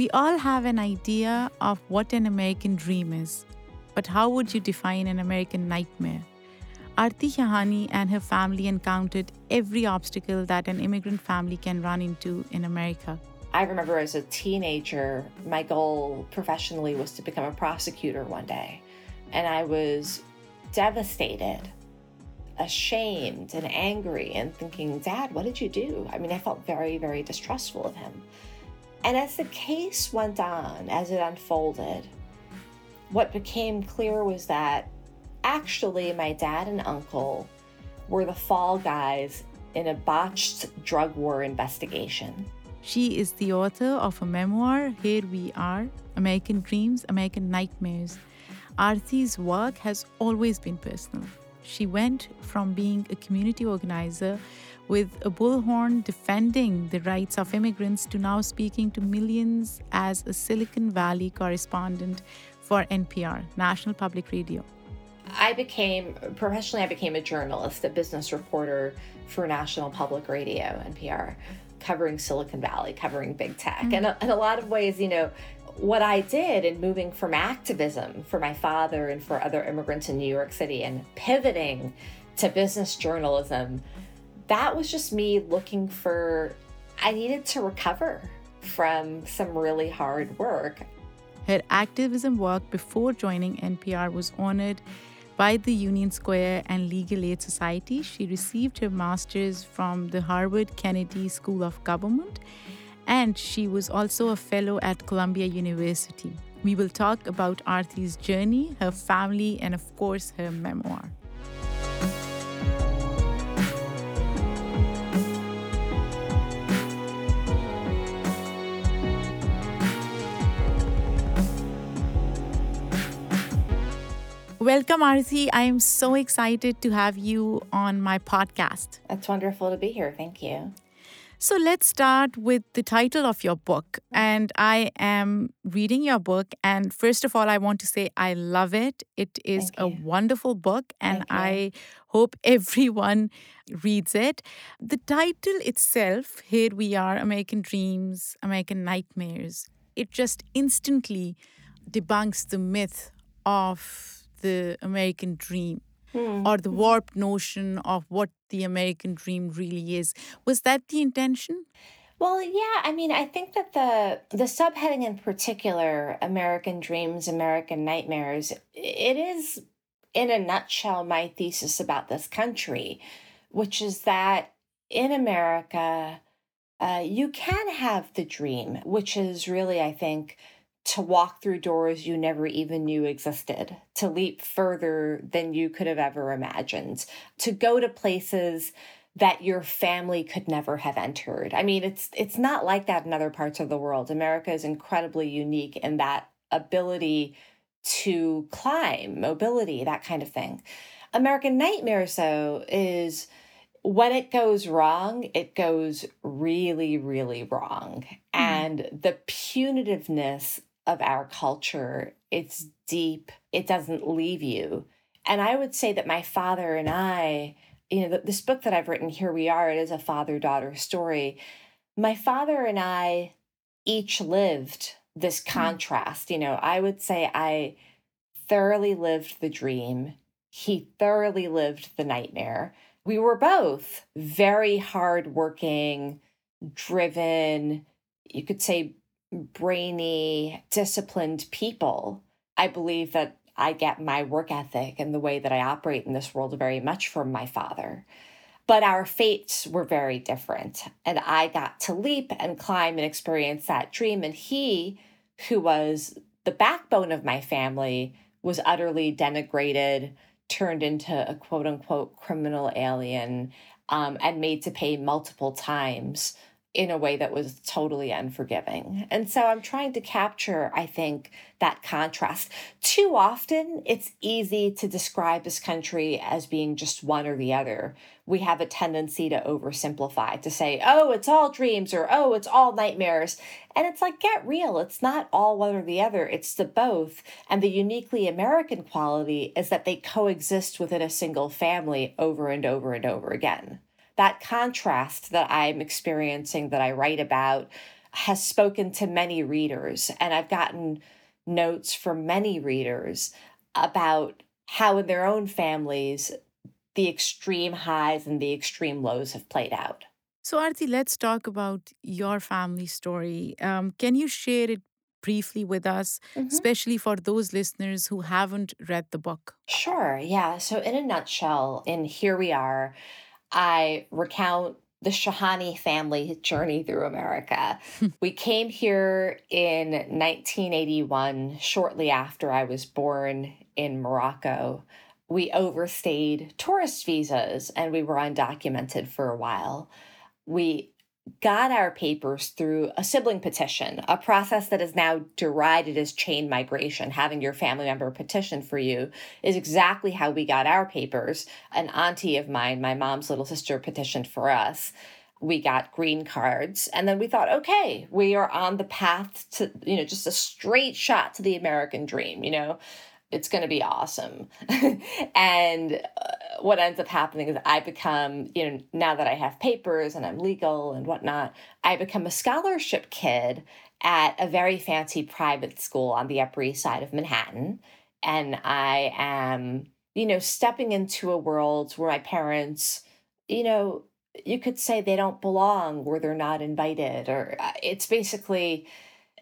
We all have an idea of what an American dream is, but how would you define an American nightmare? Aarti Shahani and her family encountered every obstacle that an immigrant family can run into in America. I remember as a teenager, my goal professionally was to become a prosecutor one day. And I was devastated, ashamed, and angry, and thinking, Dad, what did you do? I mean, I felt very, very distrustful of him. And as the case went on, as it unfolded, what became clear was that actually my dad and uncle were the fall guys in a botched drug war investigation. She is the author of a memoir, Here We Are American Dreams, American Nightmares. Aarti's work has always been personal. She went from being a community organizer with a bullhorn defending the rights of immigrants to now speaking to millions as a Silicon Valley correspondent for NPR, National Public Radio. I became professionally I became a journalist, a business reporter for National Public Radio, NPR covering Silicon Valley, covering big tech. Mm-hmm. And in a lot of ways, you know, what I did in moving from activism for my father and for other immigrants in New York City and pivoting to business journalism, that was just me looking for, I needed to recover from some really hard work. Her activism work before joining NPR was honored by the Union Square and Legal Aid Society. She received her master's from the Harvard Kennedy School of Government, and she was also a fellow at Columbia University. We will talk about Aarti's journey, her family, and of course, her memoir. Welcome, Aarti. I am so excited to have you on my podcast. It's wonderful to be here. Thank you. So let's start with the title of your book. And I am reading your book. And first of all, I want to say I love it. It is a wonderful book, and I hope everyone reads it. The title itself, Here We Are American Dreams, American Nightmares, it just instantly debunks the myth of the American dream hmm. or the warped notion of what the American dream really is. Was that the intention? Well, yeah, I mean, I think that the the subheading in particular, American Dreams, American Nightmares, it is in a nutshell my thesis about this country, which is that in America, uh, you can have the dream, which is really, I think, to walk through doors you never even knew existed, to leap further than you could have ever imagined, to go to places that your family could never have entered. I mean, it's it's not like that in other parts of the world. America is incredibly unique in that ability to climb, mobility, that kind of thing. American Nightmares, though, is when it goes wrong, it goes really, really wrong. Mm. And the punitiveness of our culture. It's deep, it doesn't leave you. And I would say that my father and I, you know, this book that I've written, Here We Are, it is a father daughter story. My father and I each lived this hmm. contrast. You know, I would say I thoroughly lived the dream, he thoroughly lived the nightmare. We were both very hardworking, driven, you could say brainy, disciplined people, I believe that I get my work ethic and the way that I operate in this world very much from my father. But our fates were very different. And I got to leap and climb and experience that dream. And he, who was the backbone of my family, was utterly denigrated, turned into a quote unquote criminal alien, um, and made to pay multiple times in a way that was totally unforgiving. And so I'm trying to capture, I think, that contrast. Too often, it's easy to describe this country as being just one or the other. We have a tendency to oversimplify, to say, oh, it's all dreams or oh, it's all nightmares. And it's like, get real. It's not all one or the other, it's the both. And the uniquely American quality is that they coexist within a single family over and over and over again that contrast that I'm experiencing, that I write about, has spoken to many readers, and I've gotten notes from many readers about how in their own families the extreme highs and the extreme lows have played out. So, Aarti, let's talk about your family story. Um, can you share it briefly with us, mm-hmm. especially for those listeners who haven't read the book? Sure, yeah. So, in a nutshell, in Here We Are, I recount the Shahani family journey through America. Hmm. we came here in 1981, shortly after I was born in Morocco. We overstayed tourist visas and we were undocumented for a while. We got our papers through a sibling petition, a process that is now derided as chain migration. Having your family member petition for you is exactly how we got our papers. An auntie of mine, my mom's little sister, petitioned for us. We got green cards, and then we thought, okay, we are on the path to, you know, just a straight shot to the American dream, you know it's going to be awesome. and uh, what ends up happening is I become, you know, now that I have papers and I'm legal and whatnot, I become a scholarship kid at a very fancy private school on the Upper East Side of Manhattan. And I am, you know, stepping into a world where my parents, you know, you could say they don't belong or they're not invited, or uh, it's basically,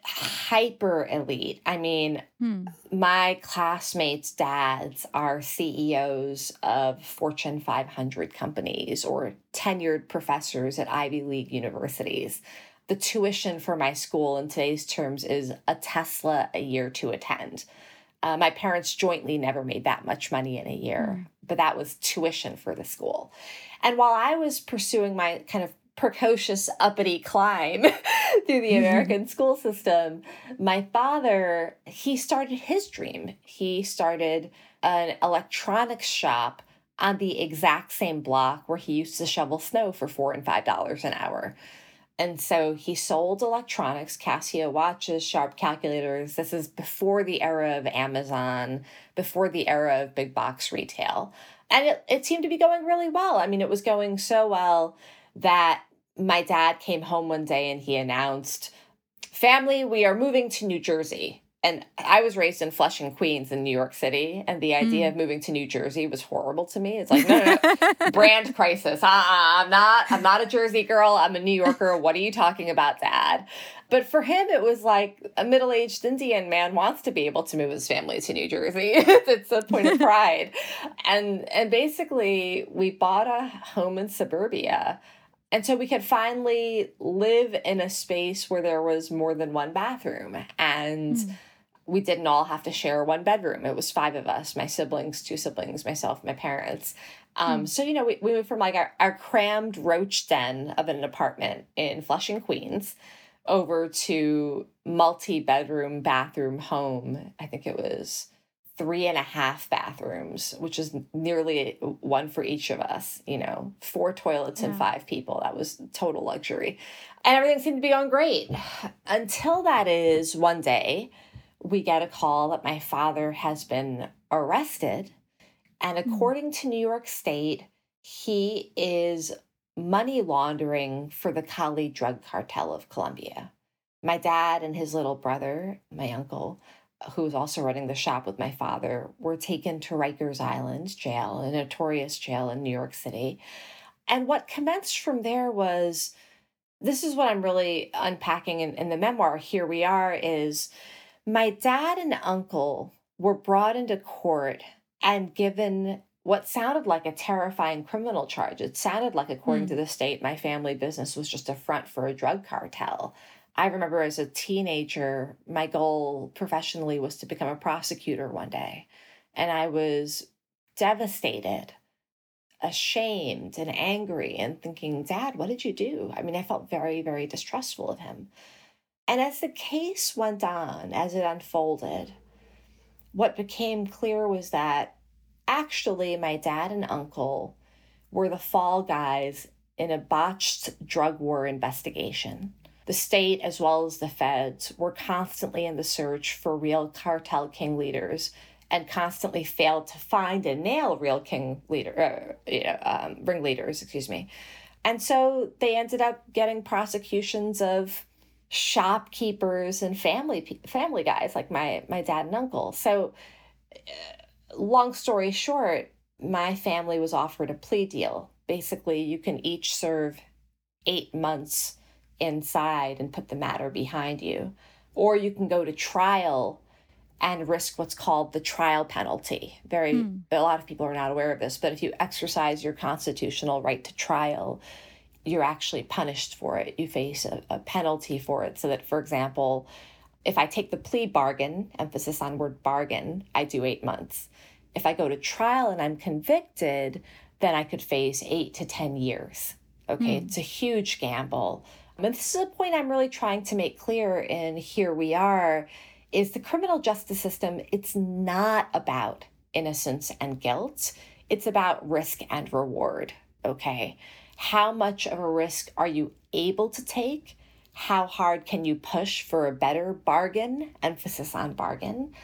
hyper elite. I mean, hmm. my classmates' dads are CEOs of Fortune 500 companies or tenured professors at Ivy League universities. The tuition for my school in today's terms is a Tesla a year to attend. Uh, my parents jointly never made that much money in a year, hmm. but that was tuition for the school. And while I was pursuing my kind of precocious uppity climb through the mm-hmm. American school system. My father, he started his dream. He started an electronics shop on the exact same block where he used to shovel snow for four and five dollars an hour. And so he sold electronics, Casio watches, sharp calculators. This is before the era of Amazon, before the era of big box retail. And it, it seemed to be going really well. I mean, it was going so well that my dad came home one day and he announced, Family, we are moving to New Jersey. And I was raised in Flushing, Queens, in New York City, and the idea mm. of moving to New Jersey was horrible to me. It's like, no, no, no. brand crisis. Uh, I'm not. I'm not a Jersey girl. I'm a New Yorker. What are you talking about, Dad? But for him, it was like a middle-aged Indian man wants to be able to move his family to New Jersey. it's a point of pride, and and basically, we bought a home in suburbia and so we could finally live in a space where there was more than one bathroom and mm. we didn't all have to share one bedroom. It was five of us, my siblings, two siblings, myself, my parents. Um, mm. So, you know, we, we went from like our, our crammed roach den of an apartment in Flushing, Queens, over to multi bedroom bathroom home. I think it was three and a half bathrooms, which is nearly one for each of us, you know, four toilets yeah. and five people. That was total luxury. And everything seemed to be going great until that is one day we get a call that my father has been arrested. And hmm. according to New York State, he is money laundering for the Cali drug cartel of Colombia. My dad and his little brother, my uncle, who was also running the shop with my father, were taken to Rikers Island jail, a notorious jail in New York City. And what commenced from there was this is what I'm really unpacking in, in the memoir. Here we are is my dad and uncle were brought into court and given what sounded like a terrifying criminal charge. It sounded like, according mm. to the state, my family business was just a front for a drug cartel. I remember as a teenager, my goal professionally was to become a prosecutor one day. And I was devastated, ashamed, and angry, and thinking, Dad, what did you do? I mean, I felt very, very distrustful of him. And as the case went on, as it unfolded, what became clear was that actually my dad and uncle were the fall guys in a botched drug war investigation the state, as well as the feds, were constantly in the search for real cartel king leaders and constantly failed to find and nail real king leader, uh, you know, um, ringleaders, excuse me. And so they ended up getting prosecutions of shopkeepers and family family guys like my my dad and uncle. So uh, long story short, my family was offered a plea deal. Basically, you can each serve 8 months inside and put the matter behind you or you can go to trial and risk what's called the trial penalty. Very mm. a lot of people are not aware of this, but if you exercise your constitutional right to trial, you're actually punished for it. You face a, a penalty for it. So that, for example, if I take the plea bargain, emphasis on word bargain, I do eight months. If I go to trial and I'm convicted, then I could face eight to 10 years. Okay, mm. it's a huge gamble. And this is a point I'm really trying to make clear in Here We Are is the criminal justice system, it's not about innocence and guilt. It's about risk and reward. Okay. How much of a risk are you able to take? How hard can you push for a better bargain? Emphasis on bargain.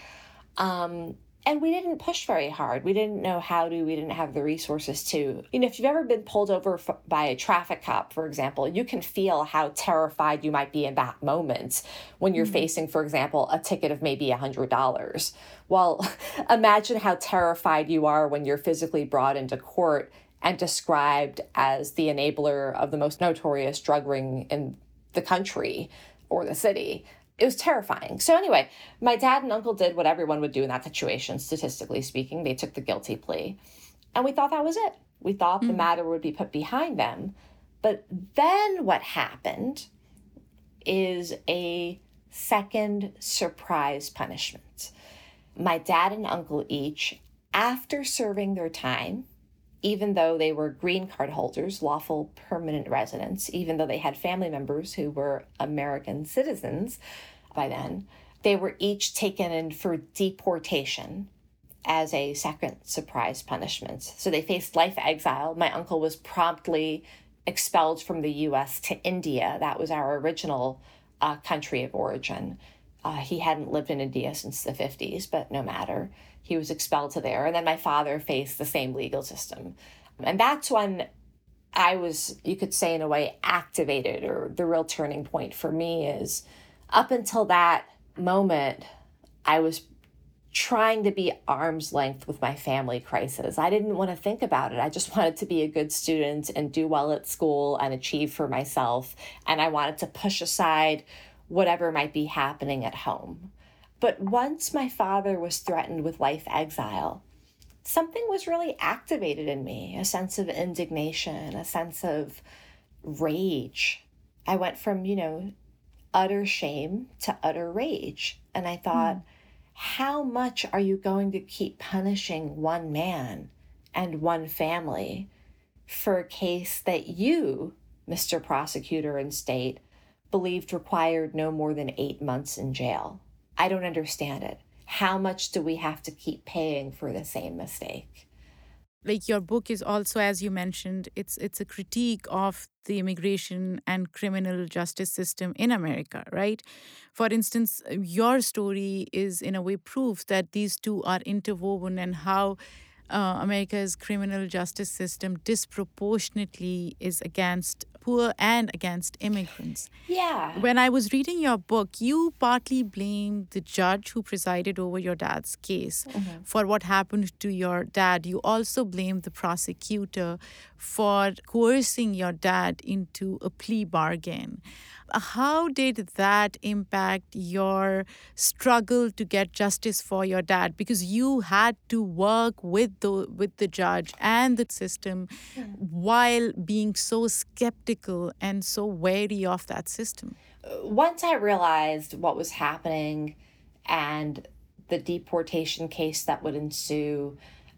Um, and we didn't push very hard. We didn't know how to, we didn't have the resources to. You know, if you've ever been pulled over f- by a traffic cop, for example, you can feel how terrified you might be in that moment when you're mm-hmm. facing, for example, a ticket of maybe a $100. Well, imagine how terrified you are when you're physically brought into court and described as the enabler of the most notorious drug ring in the country or the city it was terrifying. So anyway, my dad and uncle did what everyone would do in that situation, statistically speaking. They took the guilty plea. And we thought that was it. We thought mm. the matter would be put behind them. But then what happened is a second surprise punishment. My dad and uncle each, after serving their time, even though they were green card holders, lawful permanent residents, even though they had family members who were American citizens by then, they were each taken in for deportation as a second surprise punishment. So they faced life exile. My uncle was promptly expelled from the US to India. That was our original uh, country of origin. Uh, he hadn't lived in India since the 50s, but no matter he was expelled to there. And then my father faced the same legal system. And that's when I was, you could say, in a way, activated, or the real turning point for me is up until that moment, I was trying to be arm's length with my family crisis. I didn't want to think about it. I just wanted to be a good student and do well at school and achieve for myself. And I wanted to push aside whatever might be happening at home. But once my father was threatened with life exile, something was really activated in me a sense of indignation, a sense of rage. I went from, you know, utter shame to utter rage. And I thought, mm. how much are you going to keep punishing one man and one family for a case that you, Mr. Prosecutor and State, believed required no more than eight months in jail? I don't understand it. How much do we have to keep paying for the same mistake? Like your book is also, as you mentioned, it's it's a critique of the immigration and criminal justice system in America, right? For instance, your story is in a way proof that these two are interwoven and how uh, America's criminal justice system disproportionately is against poor and against immigrants. Yeah. When I was reading your book, you partly blamed the judge who presided over your dad's case mm-hmm. for what happened to your dad. You also blamed the prosecutor for coercing your dad into a plea bargain. How did that impact your struggle to get justice for your dad? Because you had to work with the with the judge and the system hmm. while being so skeptical and so wary of that system. Uh, once I realized what was happening and the deportation case that would ensue,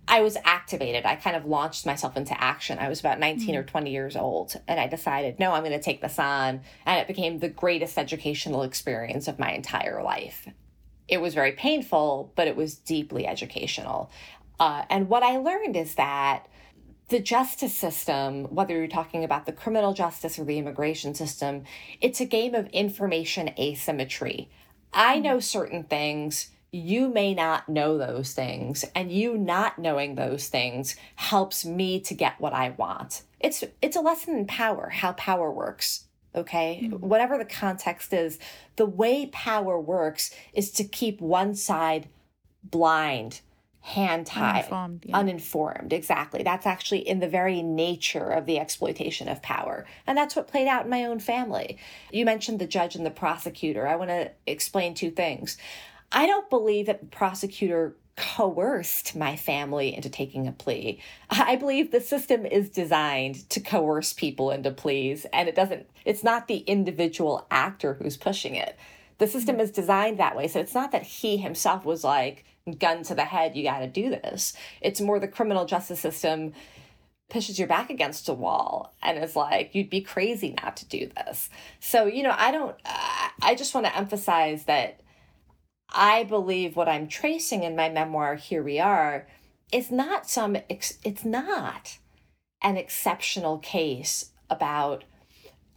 I was activated. I kind of launched myself into action. I was about 19 mm-hmm. or 20 years old, and I decided, no, I'm going to take this on. And it became the greatest educational experience of my entire life. It was very painful, but it was deeply educational. Uh, and what I learned is that the justice system, whether you're talking about the criminal justice or the immigration system, it's a game of information asymmetry. I mm-hmm. know certain things you may not know those things and you not knowing those things helps me to get what i want it's it's a lesson in power how power works Okay. Mm-hmm. Whatever the context is, the way power works is to keep one side blind, hand tied, uninformed, yeah. uninformed. Exactly. That's actually in the very nature of the exploitation of power. And that's what played out in my own family. You mentioned the judge and the prosecutor. I want to explain two things. I don't believe that the prosecutor coerced my family into taking a plea. I believe the system is designed to coerce people into pleas, and it doesn't, it's not the individual actor who's pushing it. The system is designed that way. So it's not that he himself was like, gun to the head, you got to do this. It's more the criminal justice system pushes your back against a wall and is like, you'd be crazy not to do this. So, you know, I don't, I just want to emphasize that I believe what I'm tracing in my memoir, Here We Are, is not some, it's not an exceptional case about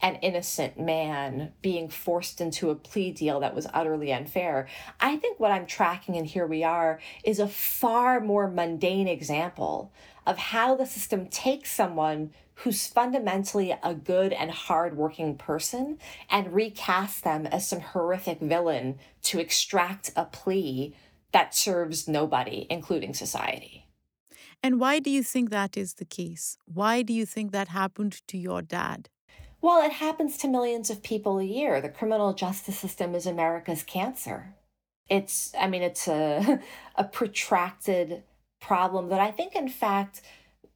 an innocent man being forced into a plea deal that was utterly unfair. I think what I'm tracking, and here we are, is a far more mundane example of how the system takes someone who's fundamentally a good and hardworking person and recast them as some horrific villain to extract a plea that serves nobody, including society. And why do you think that is the case? Why do you think that happened to your dad? Well, it happens to millions of people a year. The criminal justice system is America's cancer. It's, I mean, it's a, a protracted problem that I think, in fact,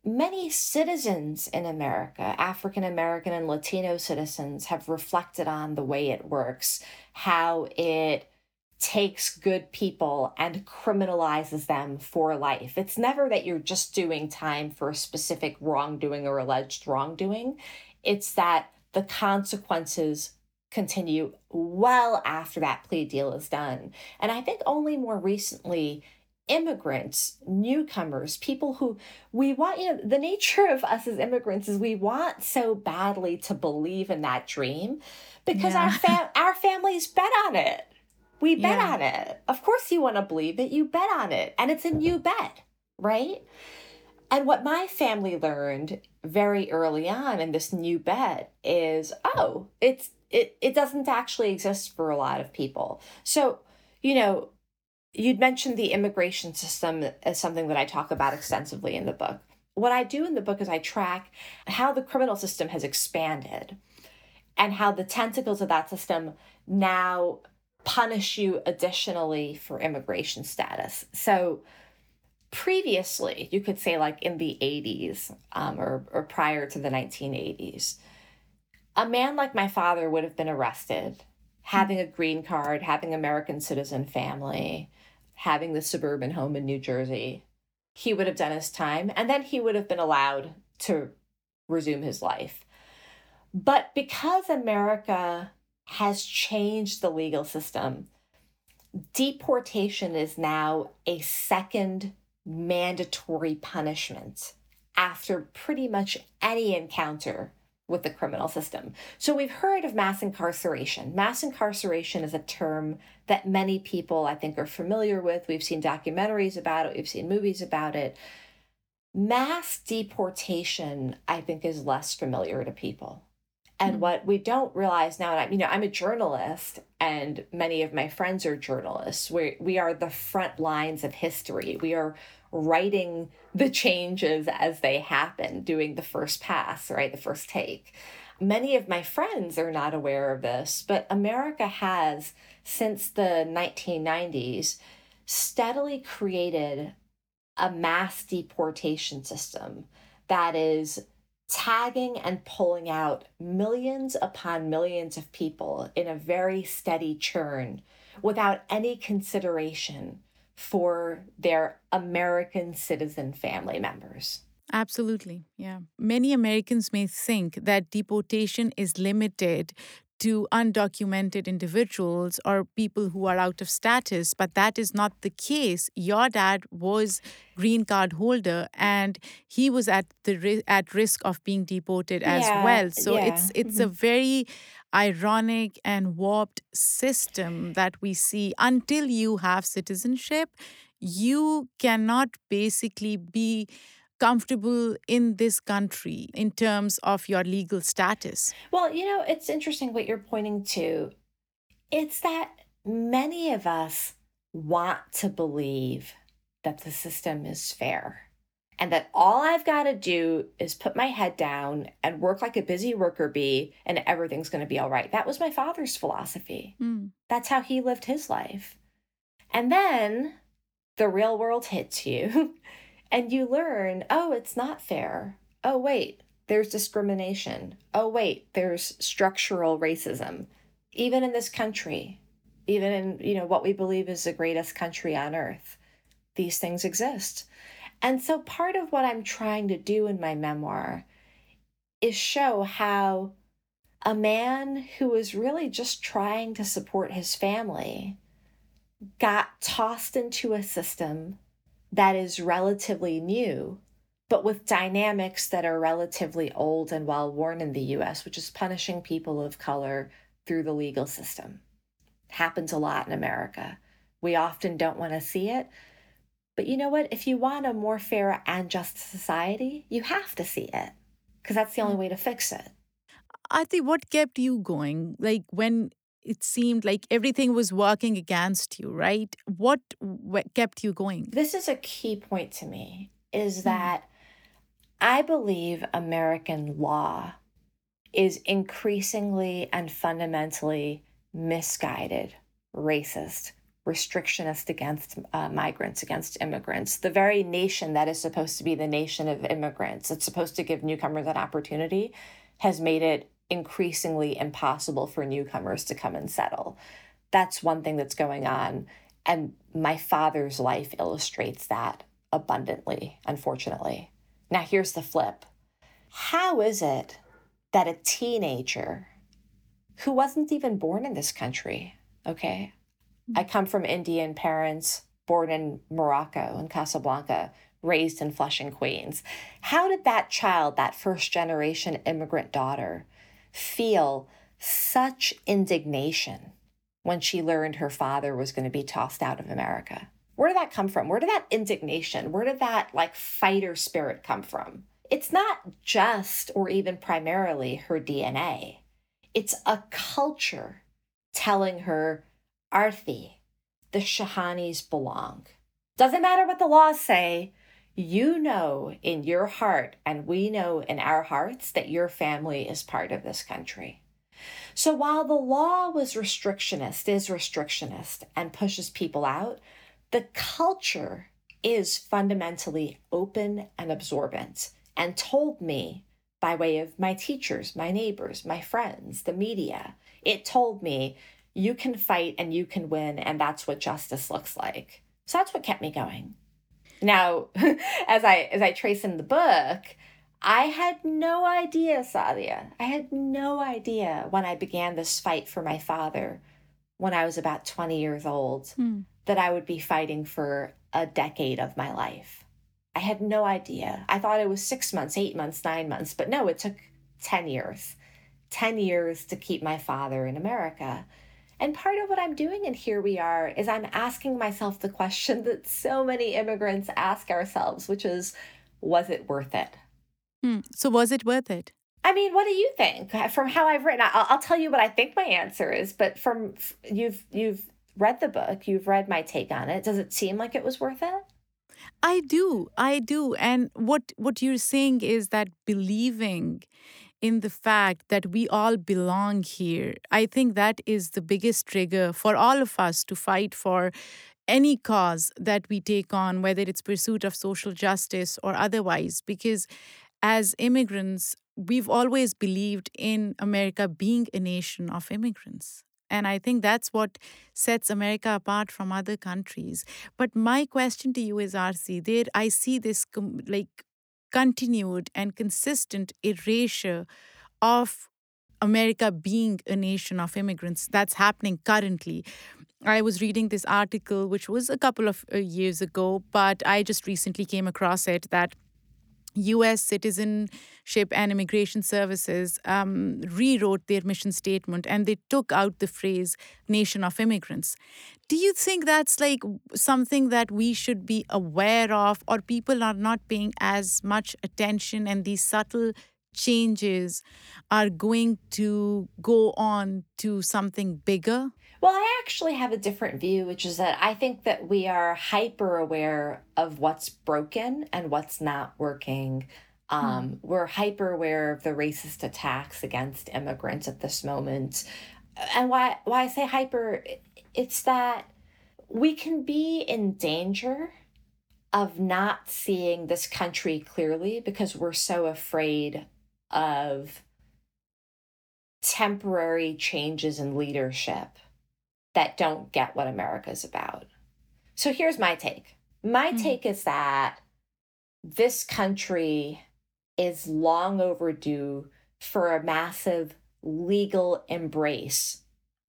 many citizens in America, African American and Latino citizens, have reflected on the way it works, how it takes good people and criminalizes them for life. It's never that you're just doing time for a specific wrongdoing or alleged wrongdoing. It's that the consequences continue well after that plea deal is done. And I think only more recently immigrants, newcomers, people who we want, you know, the nature of us as immigrants is we want so badly to believe in that dream because yeah. our fam- our families bet on it. We bet yeah. on it. Of course you want to believe it, you bet on it. And it's a new bet, right? And what my family learned very early on in this new bet is, oh, it's it it doesn't actually exist for a lot of people. So, you know, You'd mentioned the immigration system as something that I talk about extensively in the book. What I do in the book is I track how the criminal system has expanded and how the tentacles of that system now punish you additionally for immigration status. So, previously, you could say, like in the 80s um, or, or prior to the 1980s, a man like my father would have been arrested, having a green card, having American citizen family, having the suburban home in New Jersey, he would have done his time and then he would have been allowed to resume his life. But because America has changed the legal system, deportation is now a second mandatory punishment after pretty much any encounter with the criminal system. So we've heard of mass incarceration. Mass incarceration is a term that many people, I think, are familiar with. We've seen documentaries about it, we've seen movies about it. Mass deportation, I think, is less familiar to people. And mm-hmm. what we don't realize now, and I, you know, I'm a journalist, and many of my friends are journalists. We we are the front lines of history. We are writing the changes as they happen, doing the first pass, right, the first take. Many of my friends are not aware of this, but America has, since the 1990s, steadily created a mass deportation system that is tagging and pulling out millions upon millions of people in a very steady churn without any consideration for their American citizen family members. Absolutely. Yeah. Many Americans may think that deportation is limited to undocumented individuals or people who are out of status but that is not the case your dad was green card holder and he was at the at risk of being deported yeah, as well so yeah. it's it's mm-hmm. a very ironic and warped system that we see until you have citizenship you cannot basically be comfortable in this country in terms of your legal status? Well, you know, it's interesting what you're pointing to. It's that many of us want to believe that the system is fair and that all I've got to do is put my head down and work like a busy worker bee and everything's going to be all right. That was my father's philosophy. Mm. That's how he lived his life. And then the real world hits you and you learn oh, it's not fair. Oh, wait, there's discrimination. Oh, wait, there's structural racism. Even in this country, even in you know what we believe is the greatest country on earth these things exist and so part of what i'm trying to do in my memoir is show how a man who was really just trying to support his family got tossed into a system that is relatively new but with dynamics that are relatively old and well worn in the US, which is punishing people of color through the legal system happens a lot in America. We often don't want to see it. But you know what? If you want a more fair and just society, you have to see it because that's the only hmm. way to fix it. I think what kept you going, like when it seemed like everything was working against you, right? What, what kept you going? This is a key point to me is hmm. that. I believe American law is increasingly and fundamentally misguided, racist, restrictionist against uh, migrants, against immigrants. The very nation that is supposed to be the nation of immigrants, it's supposed to give newcomers an opportunity, has made it increasingly impossible for newcomers to come and settle. That's one thing that's going on. And my father's life illustrates that abundantly, unfortunately. Now, here's the flip How is it that a teenager who wasn't even born in this country. Okay. I mm-hmm. come from Indian parents, born in Morocco, in Casablanca, raised in Flushing, Queens. How did that child, that first generation immigrant daughter, feel such indignation when she learned her father was going to be tossed out of America? Where did that come from? Where did that indignation, where did that like fighter spirit come from? It's not just or even primarily her DNA. It's a culture telling her, Aarti, the Shahanis belong. Doesn't matter what the laws say, you know in your heart, and we know in our hearts, that your family is part of this country. So while the law was restrictionist, is restrictionist, and pushes people out, the culture is fundamentally open and absorbent and told me by way of my teachers, my neighbors, my friends, the media. It told me you can fight and you can win, and that's what justice looks like. So that's what kept me going. Now, as I as I trace in the book, I had no idea, Sadia. I had no idea when I began this fight for my father when I was about 20 years old hmm. that I would be fighting for a decade of my life. I had no idea. I thought it was six months, eight months, nine months, but no, it took 10 years. 10 years to keep my father in America. And part of what I'm doing in Here We Are is I'm asking myself the question that so many immigrants ask ourselves, which is, was it worth it? Hmm. So, was it worth it? I mean, what do you think? From how I've written, I'll, I'll tell you what I think my answer is. But from you've you've read the book, you've read my take on it. Does it seem like it was worth it? I do. I do. And what what you're saying is that believing in the fact that we all belong here, I think that is the biggest trigger for all of us to fight for any cause that we take on, whether it's pursuit of social justice or otherwise, because as immigrants, we've always believed in America being a nation of immigrants. And I think that's what sets America apart from other countries. But my question to you is, RC, there I see this like continued and consistent erasure of America being a nation of immigrants. That's happening currently. I was reading this article, which was a couple of uh, years ago, but I just recently came across it that US Citizenship and Immigration Services um, rewrote their mission statement and they took out the phrase nation of immigrants. Do you think that's like something that we should be aware of, or people are not paying as much attention and these subtle changes are going to go on to something bigger? Well, I actually have a different view, which is that I think that we are hyper aware of what's broken and what's not working. Um, mm. We're hyper aware of the racist attacks against immigrants at this moment. And why, why I say hyper, it's that we can be in danger of not seeing this country clearly because we're so afraid of temporary changes in leadership that don't get what America's about. So here's my take. My mm-hmm. take is that this country is long overdue for a massive legal embrace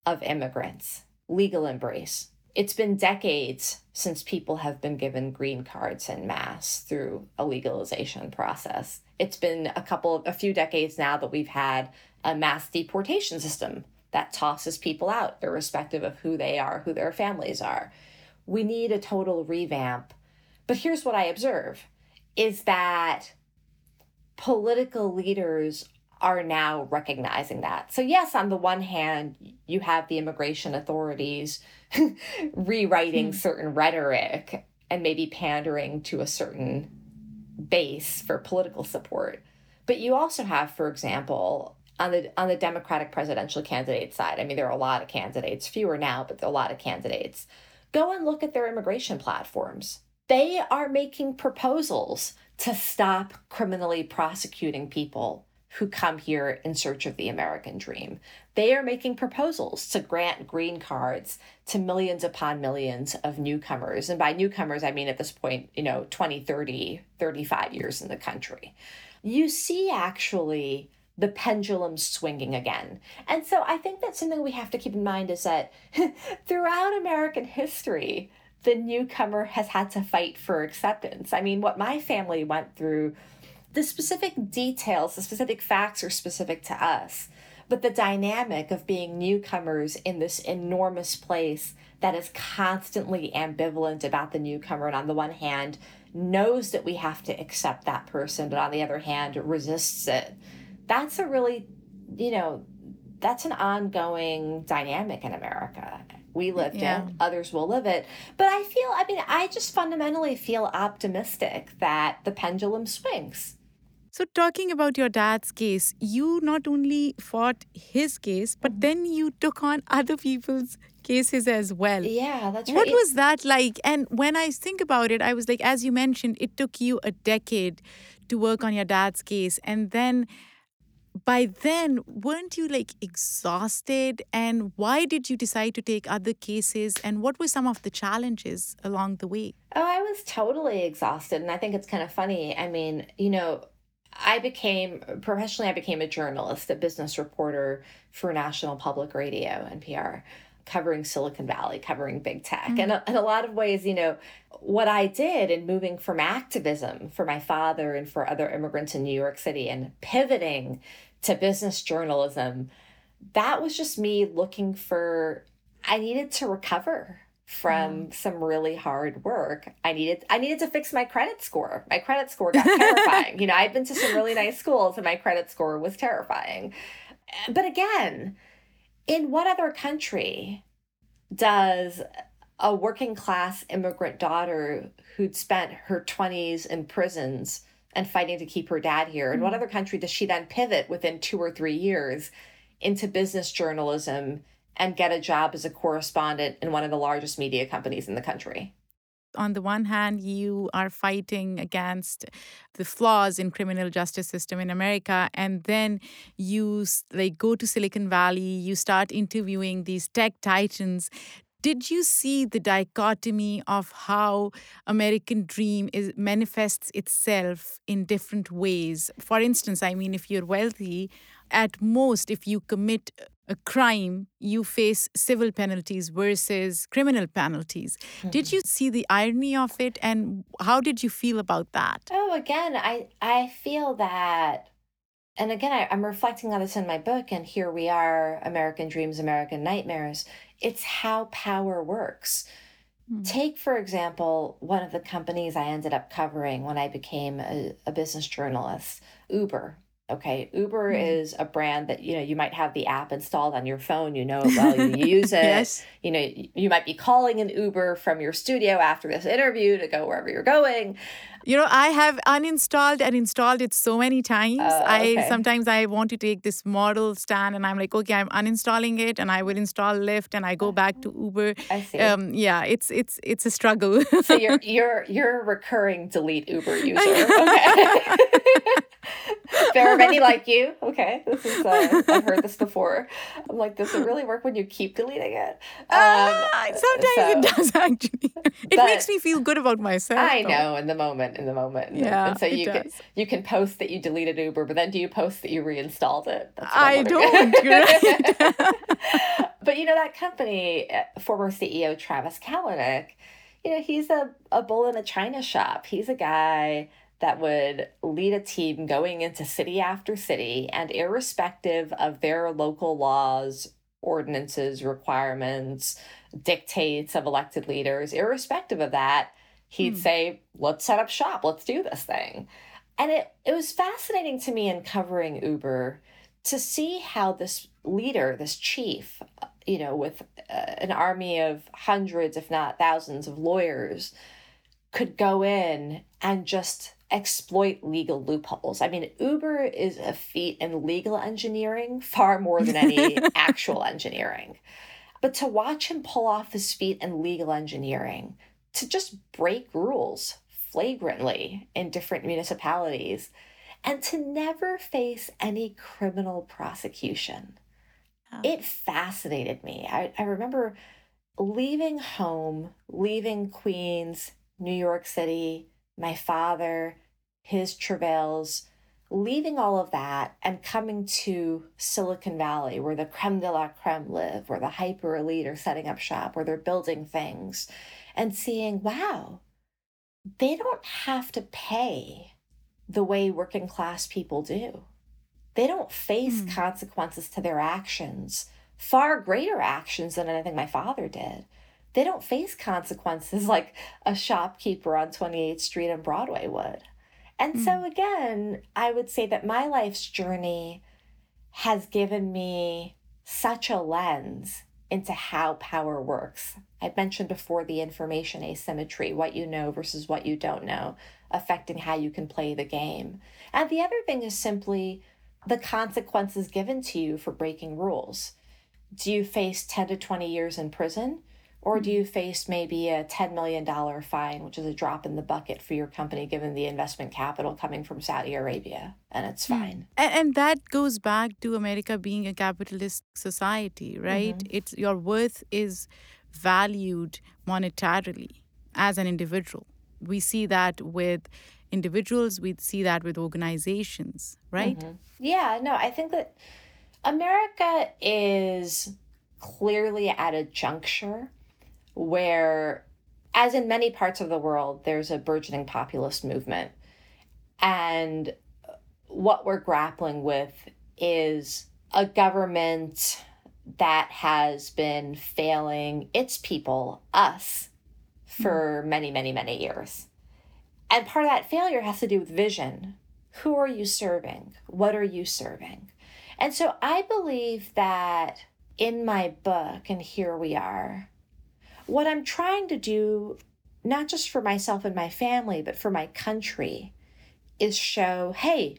of immigrants, legal embrace. It's been decades since people have been given green cards in mass through a legalization process. It's been a couple, a few decades now that we've had a mass deportation system that tosses people out, irrespective of who they are, who their families are. We need a total revamp. But here's what I observe is that political leaders are now recognizing that. So, yes, on the one hand, you have the immigration authorities rewriting hmm. certain rhetoric and maybe pandering to a certain base for political support. But you also have, for example, on the on the Democratic presidential candidate side, I mean, there are a lot of candidates, fewer now, but a lot of candidates. Go and look at their immigration platforms. They are making proposals to stop criminally prosecuting people who come here in search of the American dream. They are making proposals to grant green cards to millions upon millions of newcomers. And by newcomers, I mean at this point, you know, 20, 30, 35 years in the country. You see actually the pendulum swinging again. And so I think that's something we have to keep in mind is that throughout American history, the newcomer has had to fight for acceptance. I mean, what my family went through, the specific details, the specific facts are specific to us. But the dynamic of being newcomers in this enormous place that is constantly ambivalent about the newcomer, and on the one hand, knows that we have to accept that person, but on the other hand, resists it that's a really, you know, that's an ongoing dynamic in America. We lived yeah. it, others will live it. But I feel, I mean, I just fundamentally feel optimistic that the pendulum swings. So, talking about your dad's case, you not only fought his case, but mm-hmm. then you took on other people's cases as well. Yeah, that's right. What was that like? And when I think about it, I was like, as you mentioned, it took you a decade to work on your dad's case. And then by then, weren't you like exhausted? And why did you decide to take other cases? And what were some of the challenges along the way? Oh, I was totally exhausted. And I think it's kind of funny. I mean, you know, I became professionally, I became a journalist, a business reporter for National Public Radio, NPR, covering Silicon Valley, covering big tech. Mm-hmm. And in a lot of ways, you know, what I did in moving from activism for my father and for other immigrants in New York City and pivoting to business journalism, that was just me looking for, I needed to recover from mm. some really hard work. I needed I needed to fix my credit score. My credit score got terrifying. You know, I've been to some really nice schools and my credit score was terrifying. But again, in what other country does a working class immigrant daughter who'd spent her 20s in prisons and fighting to keep her dad here. In mm-hmm. what other country does she then pivot within two or three years into business journalism and get a job as a correspondent in one of the largest media companies in the country? on the one hand you are fighting against the flaws in criminal justice system in america and then you like go to silicon valley you start interviewing these tech titans did you see the dichotomy of how American dream is manifests itself in different ways? For instance, I mean, if you're wealthy, at most, if you commit a crime, you face civil penalties versus criminal penalties. Mm-hmm. Did you see the irony of it and how did you feel about that? Oh, again, I I feel that and again, I, I'm reflecting on this in my book, and here we are American Dreams, American Nightmares. It's how power works. Mm-hmm. Take, for example, one of the companies I ended up covering when I became a, a business journalist, Uber. Okay, Uber mm-hmm. is a brand that you know you might have the app installed on your phone. You know it well. You use it. yes. You know you might be calling an Uber from your studio after this interview to go wherever you're going. You know, I have uninstalled and installed it so many times. Uh, okay. I sometimes I want to take this model stand and I'm like, okay, I'm uninstalling it and I will install Lyft and I go back to Uber. I see. Um, yeah, it's it's it's a struggle. so you're you're you're a recurring delete Uber user. Okay. there are many like you. Okay, this is uh, I've heard this before. I'm like, does it really work when you keep deleting it? Um, uh, sometimes so, it does actually. It makes me feel good about myself. I though. know in the moment, in the moment. Yeah, and so you can you can post that you deleted Uber, but then do you post that you reinstalled it? I don't. Right. but you know that company, uh, former CEO Travis Kalanick, you know he's a a bull in a china shop. He's a guy that would lead a team going into city after city and irrespective of their local laws, ordinances, requirements, dictates of elected leaders, irrespective of that, he'd hmm. say, let's set up shop, let's do this thing. And it, it was fascinating to me in covering Uber to see how this leader, this chief, you know, with uh, an army of hundreds, if not thousands of lawyers, could go in and just exploit legal loopholes. I mean, Uber is a feat in legal engineering far more than any actual engineering. But to watch him pull off his feat in legal engineering, to just break rules flagrantly in different municipalities, and to never face any criminal prosecution. Oh. It fascinated me. I, I remember leaving home, leaving Queens, New York City, my father, his travails, leaving all of that and coming to Silicon Valley, where the creme de la creme live, where the hyper elite are setting up shop, where they're building things, and seeing, wow, they don't have to pay the way working class people do. They don't face mm. consequences to their actions, far greater actions than anything my father did. They don't face consequences like a shopkeeper on 28th Street and Broadway would. And mm. so, again, I would say that my life's journey has given me such a lens into how power works. I mentioned before the information asymmetry, what you know versus what you don't know, affecting how you can play the game. And the other thing is simply the consequences given to you for breaking rules. Do you face 10 to 20 years in prison? Or do you face maybe a $10 million fine, which is a drop in the bucket for your company given the investment capital coming from Saudi Arabia? And it's hmm. fine. And, and that goes back to America being a capitalist society, right? Mm-hmm. It's your worth is valued monetarily as an individual. We see that with individuals, we see that with organizations, right? Mm-hmm. Yeah, no, I think that America is clearly at a juncture where, as in many parts of the world, there's a burgeoning populist movement. And what we're grappling with is a government that has been failing its people, us, for mm. many, many, many years. And part of that failure has to do with vision. Who are you serving? What are you serving? And so I believe that in my book, and here we are, what I'm trying to do, not just for myself and my family, but for my country, is show hey,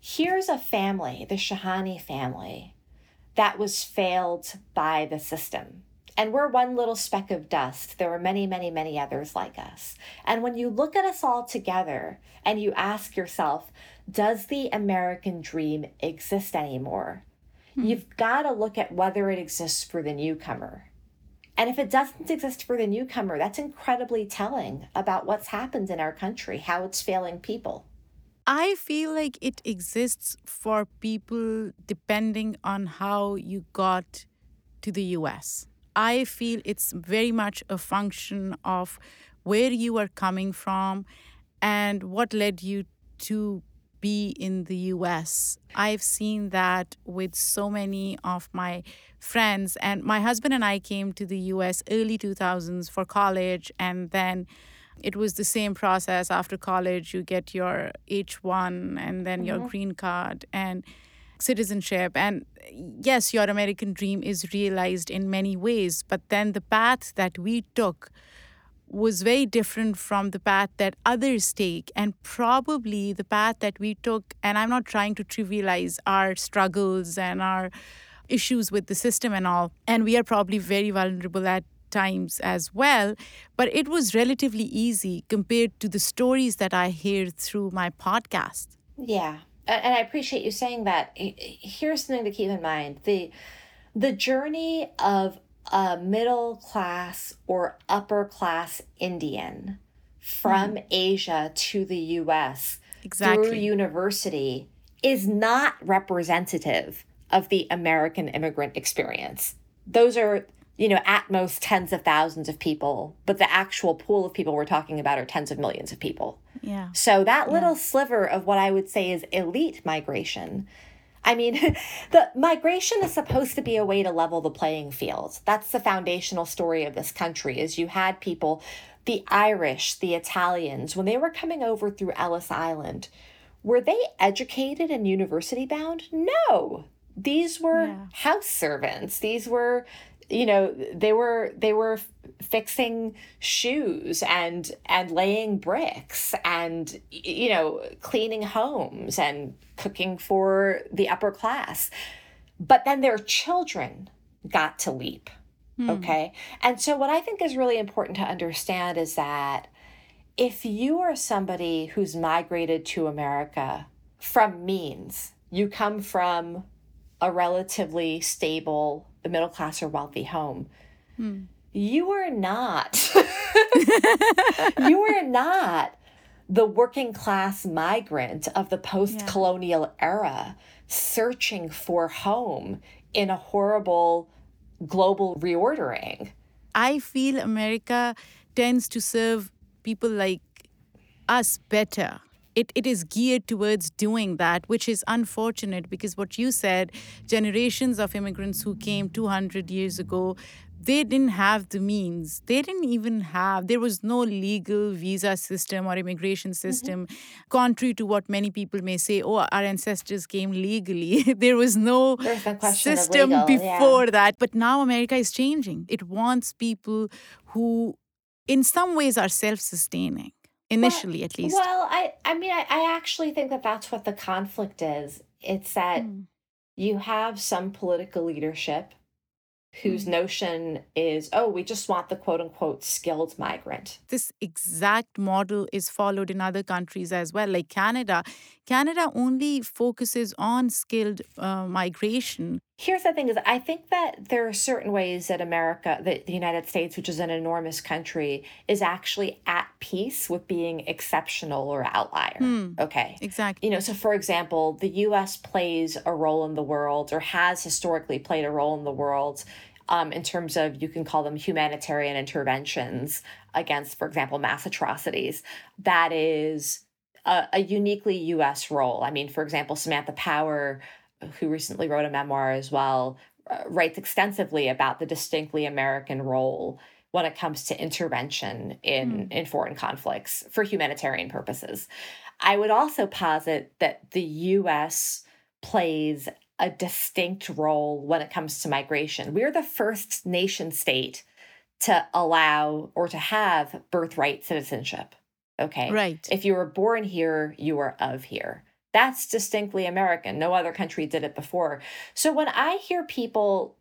here's a family, the Shahani family, that was failed by the system. And we're one little speck of dust. There are many, many, many others like us. And when you look at us all together and you ask yourself, does the American dream exist anymore? Hmm. You've got to look at whether it exists for the newcomer. And if it doesn't exist for the newcomer, that's incredibly telling about what's happened in our country, how it's failing people. I feel like it exists for people depending on how you got to the US. I feel it's very much a function of where you are coming from and what led you to be in the US. I've seen that with so many of my friends and my husband and I came to the US early 2000s for college and then it was the same process after college you get your H1 and then mm-hmm. your green card and citizenship and yes your American dream is realized in many ways but then the path that we took was very different from the path that others take and probably the path that we took and I'm not trying to trivialize our struggles and our issues with the system and all and we are probably very vulnerable at times as well, but it was relatively easy compared to the stories that I hear through my podcast. Yeah. And I appreciate you saying that. Here's something to keep in mind. The the journey of a middle class or upper class Indian from mm. Asia to the US exactly. through university is not representative of the American immigrant experience. Those are you know, at most tens of thousands of people, but the actual pool of people we're talking about are tens of millions of people. Yeah. So that little yeah. sliver of what I would say is elite migration. I mean, the migration is supposed to be a way to level the playing field. That's the foundational story of this country is you had people, the Irish, the Italians, when they were coming over through Ellis Island, were they educated and university bound? No. These were yeah. house servants. These were you know they were they were fixing shoes and and laying bricks and you know cleaning homes and cooking for the upper class but then their children got to leap hmm. okay and so what i think is really important to understand is that if you are somebody who's migrated to america from means you come from a relatively stable the middle class or wealthy home. Hmm. You are not. you are not the working class migrant of the post colonial yeah. era searching for home in a horrible global reordering. I feel America tends to serve people like us better it, it is geared towards doing that, which is unfortunate because what you said, generations of immigrants who came 200 years ago, they didn't have the means. They didn't even have, there was no legal visa system or immigration mm-hmm. system. Mm-hmm. Contrary to what many people may say, oh, our ancestors came legally. there was no system legal, before yeah. that. But now America is changing. It wants people who, in some ways, are self sustaining initially well, at least well i i mean I, I actually think that that's what the conflict is it's that mm. you have some political leadership whose mm. notion is oh we just want the quote unquote skilled migrant this exact model is followed in other countries as well like canada canada only focuses on skilled uh, migration Here's the thing is I think that there are certain ways that America, that the United States, which is an enormous country, is actually at peace with being exceptional or outlier. Hmm, okay. Exactly. You know, so for example, the US plays a role in the world or has historically played a role in the world um, in terms of you can call them humanitarian interventions against, for example, mass atrocities. That is a, a uniquely US role. I mean, for example, Samantha Power who recently wrote a memoir as well, uh, writes extensively about the distinctly American role when it comes to intervention in, mm. in foreign conflicts for humanitarian purposes. I would also posit that the US plays a distinct role when it comes to migration. We're the first nation state to allow or to have birthright citizenship. Okay. Right. If you were born here, you are of here. That's distinctly American. No other country did it before. So when I hear people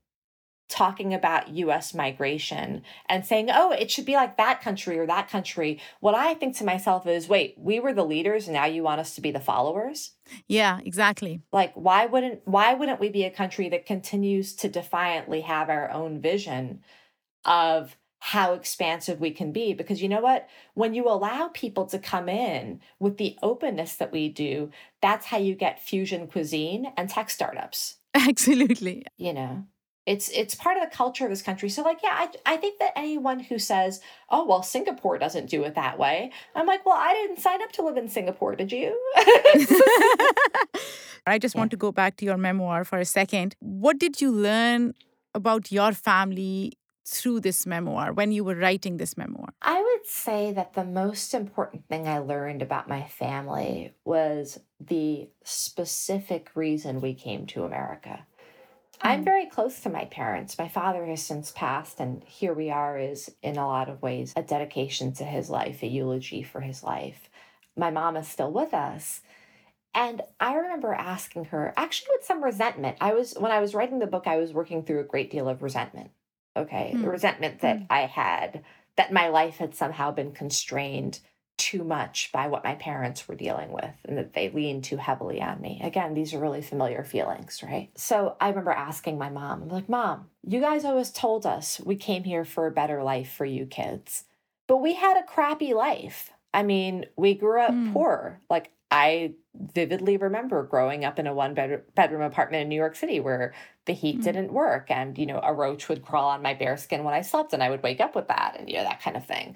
talking about US migration and saying, oh, it should be like that country or that country, what I think to myself is, wait, we were the leaders and now you want us to be the followers? Yeah, exactly. Like why wouldn't why wouldn't we be a country that continues to defiantly have our own vision of how expansive we can be? Because you know what? When you allow people to come in with the openness that we do that's how you get fusion cuisine and tech startups. Absolutely. You know it's it's part of the culture of this country so like yeah I, I think that anyone who says oh well singapore doesn't do it that way i'm like well i didn't sign up to live in singapore did you i just yeah. want to go back to your memoir for a second what did you learn about your family through this memoir when you were writing this memoir? I would say that the most important thing I learned about my family was the specific reason we came to America. I'm very close to my parents. My father has since passed, and here we are is in a lot of ways a dedication to his life, a eulogy for his life. My mom is still with us. And I remember asking her, actually with some resentment. I was when I was writing the book, I was working through a great deal of resentment okay mm. the resentment that mm. i had that my life had somehow been constrained too much by what my parents were dealing with and that they leaned too heavily on me again these are really familiar feelings right so i remember asking my mom i'm like mom you guys always told us we came here for a better life for you kids but we had a crappy life i mean we grew up mm. poor like I vividly remember growing up in a one bed- bedroom apartment in New York City where the heat mm-hmm. didn't work and you know a roach would crawl on my bare skin when I slept and I would wake up with that and you know that kind of thing.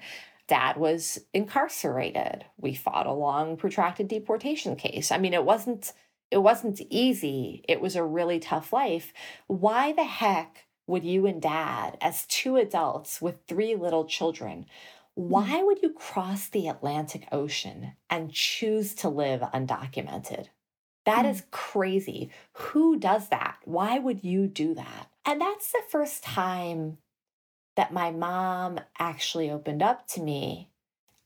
Dad was incarcerated. We fought a long protracted deportation case. I mean it wasn't it wasn't easy. It was a really tough life. Why the heck would you and dad as two adults with three little children Mm-hmm. Why would you cross the Atlantic Ocean and choose to live undocumented? That mm. is crazy. Who does that? Why would you do that? And that's the first time that my mom actually opened up to me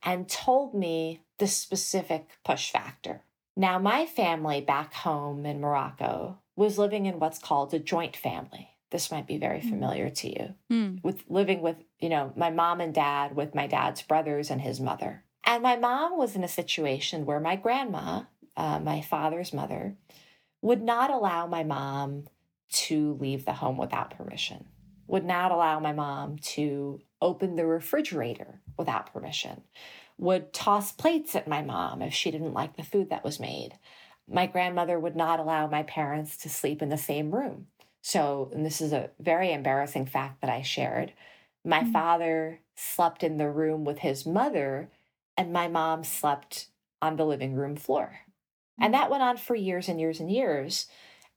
and told me the specific push factor. Now, my family back home in Morocco was living in what's called a joint family this might be very mm. familiar to you mm. with living with you know my mom and dad with my dad's brothers and his mother and my mom was in a situation where my grandma uh, my father's mother would not allow my mom to leave the home without permission would not allow my mom to open the refrigerator without permission would toss plates at my mom if she didn't like the food that was made my grandmother would not allow my parents to sleep in the same room so, and this is a very embarrassing fact that I shared. My mm-hmm. father slept in the room with his mother, and my mom slept on the living room floor. Mm-hmm. And that went on for years and years and years.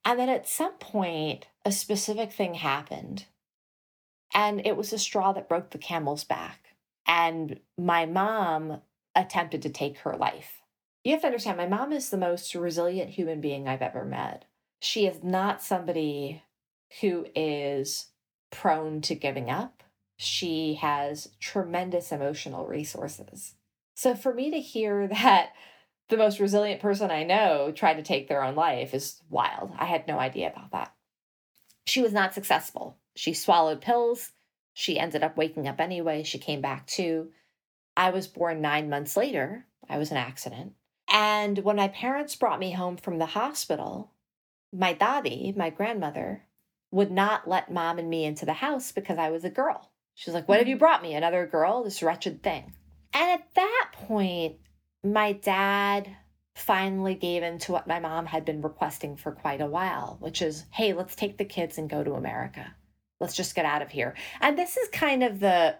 And then at some point, a specific thing happened. And it was a straw that broke the camel's back. And my mom attempted to take her life. You have to understand, my mom is the most resilient human being I've ever met. She is not somebody who is prone to giving up. She has tremendous emotional resources. So for me to hear that the most resilient person I know tried to take their own life is wild. I had no idea about that. She was not successful. She swallowed pills. She ended up waking up anyway. She came back too. I was born nine months later. I was an accident. And when my parents brought me home from the hospital, my daddy, my grandmother, would not let mom and me into the house because I was a girl. She was like, What have you mm. brought me? Another girl? This wretched thing. And at that point, my dad finally gave in to what my mom had been requesting for quite a while, which is, Hey, let's take the kids and go to America. Let's just get out of here. And this is kind of the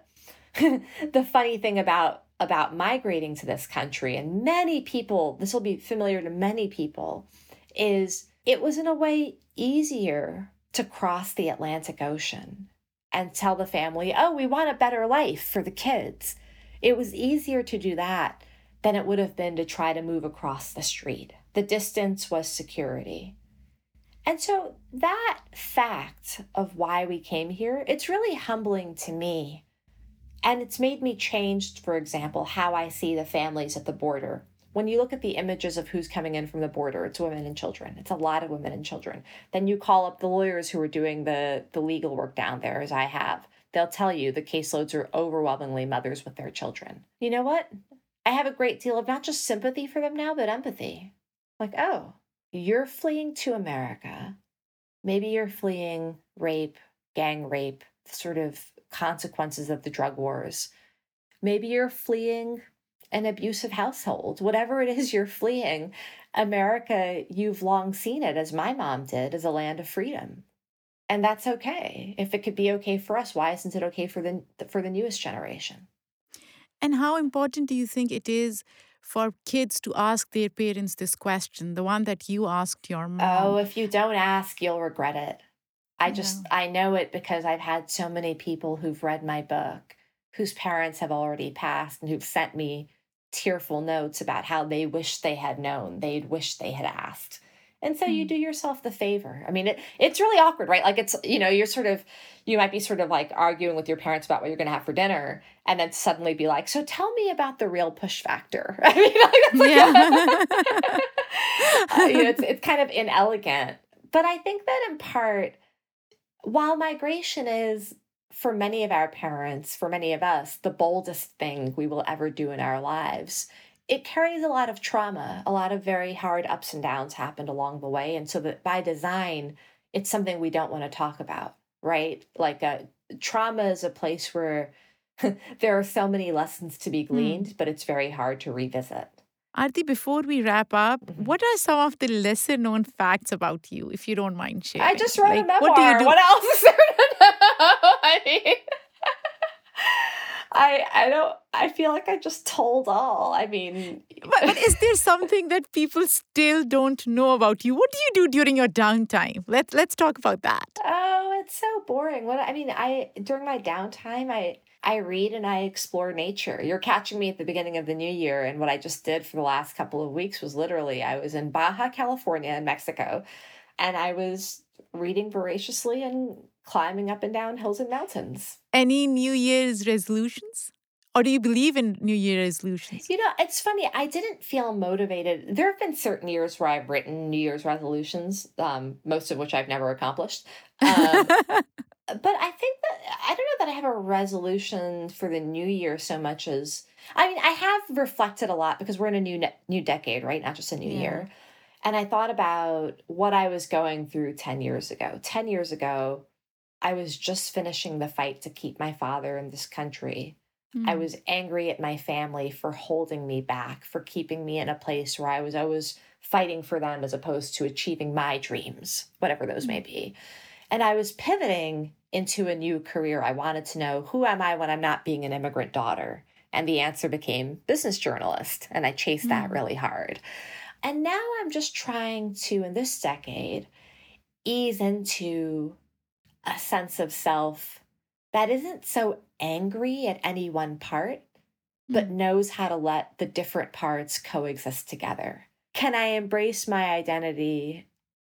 the funny thing about about migrating to this country and many people this will be familiar to many people is it was in a way easier to cross the Atlantic Ocean and tell the family, oh, we want a better life for the kids. It was easier to do that than it would have been to try to move across the street. The distance was security. And so that fact of why we came here, it's really humbling to me. And it's made me change, for example, how I see the families at the border when you look at the images of who's coming in from the border, it's women and children. It's a lot of women and children. Then you call up the lawyers who are doing the, the legal work down there, as I have. They'll tell you the caseloads are overwhelmingly mothers with their children. You know what? I have a great deal of not just sympathy for them now, but empathy. Like, oh, you're fleeing to America. Maybe you're fleeing rape, gang rape, sort of consequences of the drug wars. Maybe you're fleeing an abusive household. Whatever it is you're fleeing, America, you've long seen it, as my mom did, as a land of freedom. And that's okay. If it could be okay for us, why isn't it okay for the for the newest generation? And how important do you think it is for kids to ask their parents this question, the one that you asked your mom? Oh, if you don't ask, you'll regret it. I just, I know it because I've had so many people who've read my book whose parents have already passed and who've sent me tearful notes about how they wish they had known, they'd wish they had asked. And so you hmm. do yourself the favor. I mean, it, it's really awkward, right? Like it's, you know, you're sort of, you might be sort of like arguing with your parents about what you're going to have for dinner and then suddenly be like, so tell me about the real push factor. I mean, like, yeah. uh, you know, it's, it's kind of inelegant. But I think that in part, while migration is for many of our parents, for many of us, the boldest thing we will ever do in our lives, it carries a lot of trauma. A lot of very hard ups and downs happened along the way. And so that by design, it's something we don't want to talk about, right? Like uh, trauma is a place where there are so many lessons to be hmm. gleaned, mm. but it's very hard to revisit. Aarti, before we wrap up, mm-hmm. what are some of the lesser known facts about you, if you don't mind sharing? I just wrote like, a memoir. What, do you do? what else is there to know? I mean, I I don't I feel like I just told all. I mean but, but is there something that people still don't know about you? What do you do during your downtime? Let's let's talk about that. Oh, it's so boring. What I mean, I during my downtime I I read and I explore nature. You're catching me at the beginning of the new year and what I just did for the last couple of weeks was literally I was in Baja California in Mexico and I was reading voraciously and climbing up and down hills and mountains. Any New Year's resolutions? Or do you believe in New Year resolutions? You know, it's funny. I didn't feel motivated. There have been certain years where I've written New Year's resolutions, um, most of which I've never accomplished. Um, but I think that I don't know that I have a resolution for the new year so much as I mean, I have reflected a lot because we're in a new ne- new decade, right? Not just a new yeah. year. And I thought about what I was going through 10 years ago. 10 years ago, I was just finishing the fight to keep my father in this country. Mm-hmm. I hmm. was angry at my family for holding me back, for keeping me in a place where I was always fighting for them as opposed to achieving my dreams, whatever those mm-hmm. may be. And I was pivoting into a new career. I wanted to know who am I when I'm not being an immigrant daughter? And the answer became business journalist. And I chased mm-hmm. that hmm. really hard. And now I'm just trying to, in this decade, ease into a sense of self that isn't so angry at any one part, but mm. knows how to let the different parts coexist together. Can I embrace my identity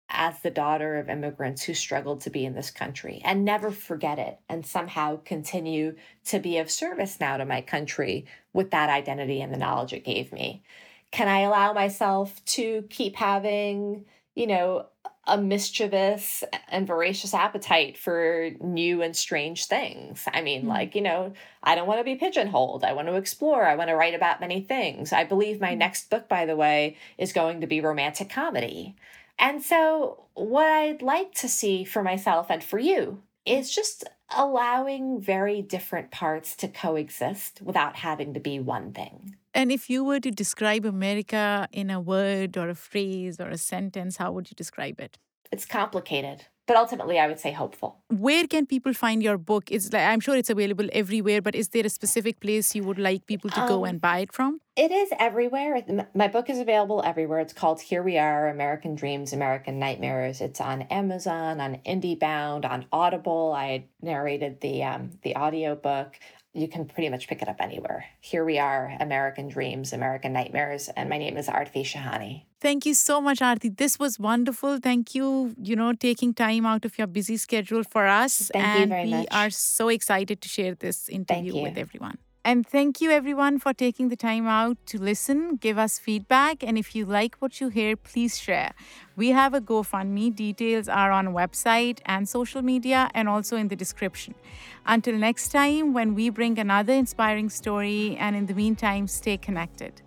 as the daughter of immigrants who struggled to be in this country and never forget it and somehow continue to be of service now to my country with that identity and the knowledge it gave me? Can I allow myself to keep having, you know, a mischievous and voracious appetite for new and strange things. I mean, mm-hmm. like, you know, I don't want to be pigeonholed. I want to explore. I want to write about many things. I believe my mm-hmm. next book, by the way, is going to be romantic comedy. And so, what I'd like to see for myself and for you is just allowing very different parts to coexist without having to be one thing. And if you were to describe America in a word or a phrase or a sentence, how would you describe it? It's complicated but ultimately i would say hopeful. Where can people find your book? It's like i'm sure it's available everywhere but is there a specific place you would like people to um, go and buy it from? it is everywhere. My book is available everywhere. It's called here we are american dreams american nightmares. It's on amazon on indiebound on audible. I narrated the um, the audio book you can pretty much pick it up anywhere. Here we are, American Dreams, American Nightmares, and my name is Aarti Shahani. Thank you so much, Aarti. This was wonderful. Thank you, you know, taking time out of your busy schedule for us. Thank and you very we are so excited to share this interview with everyone. And thank you, everyone, for taking the time out to listen, give us feedback. And if you like what you hear, please share. We have a GoFundMe. Details are on website and social media and also in the description. Until next time, when we bring another inspiring story, and in the meantime, stay connected.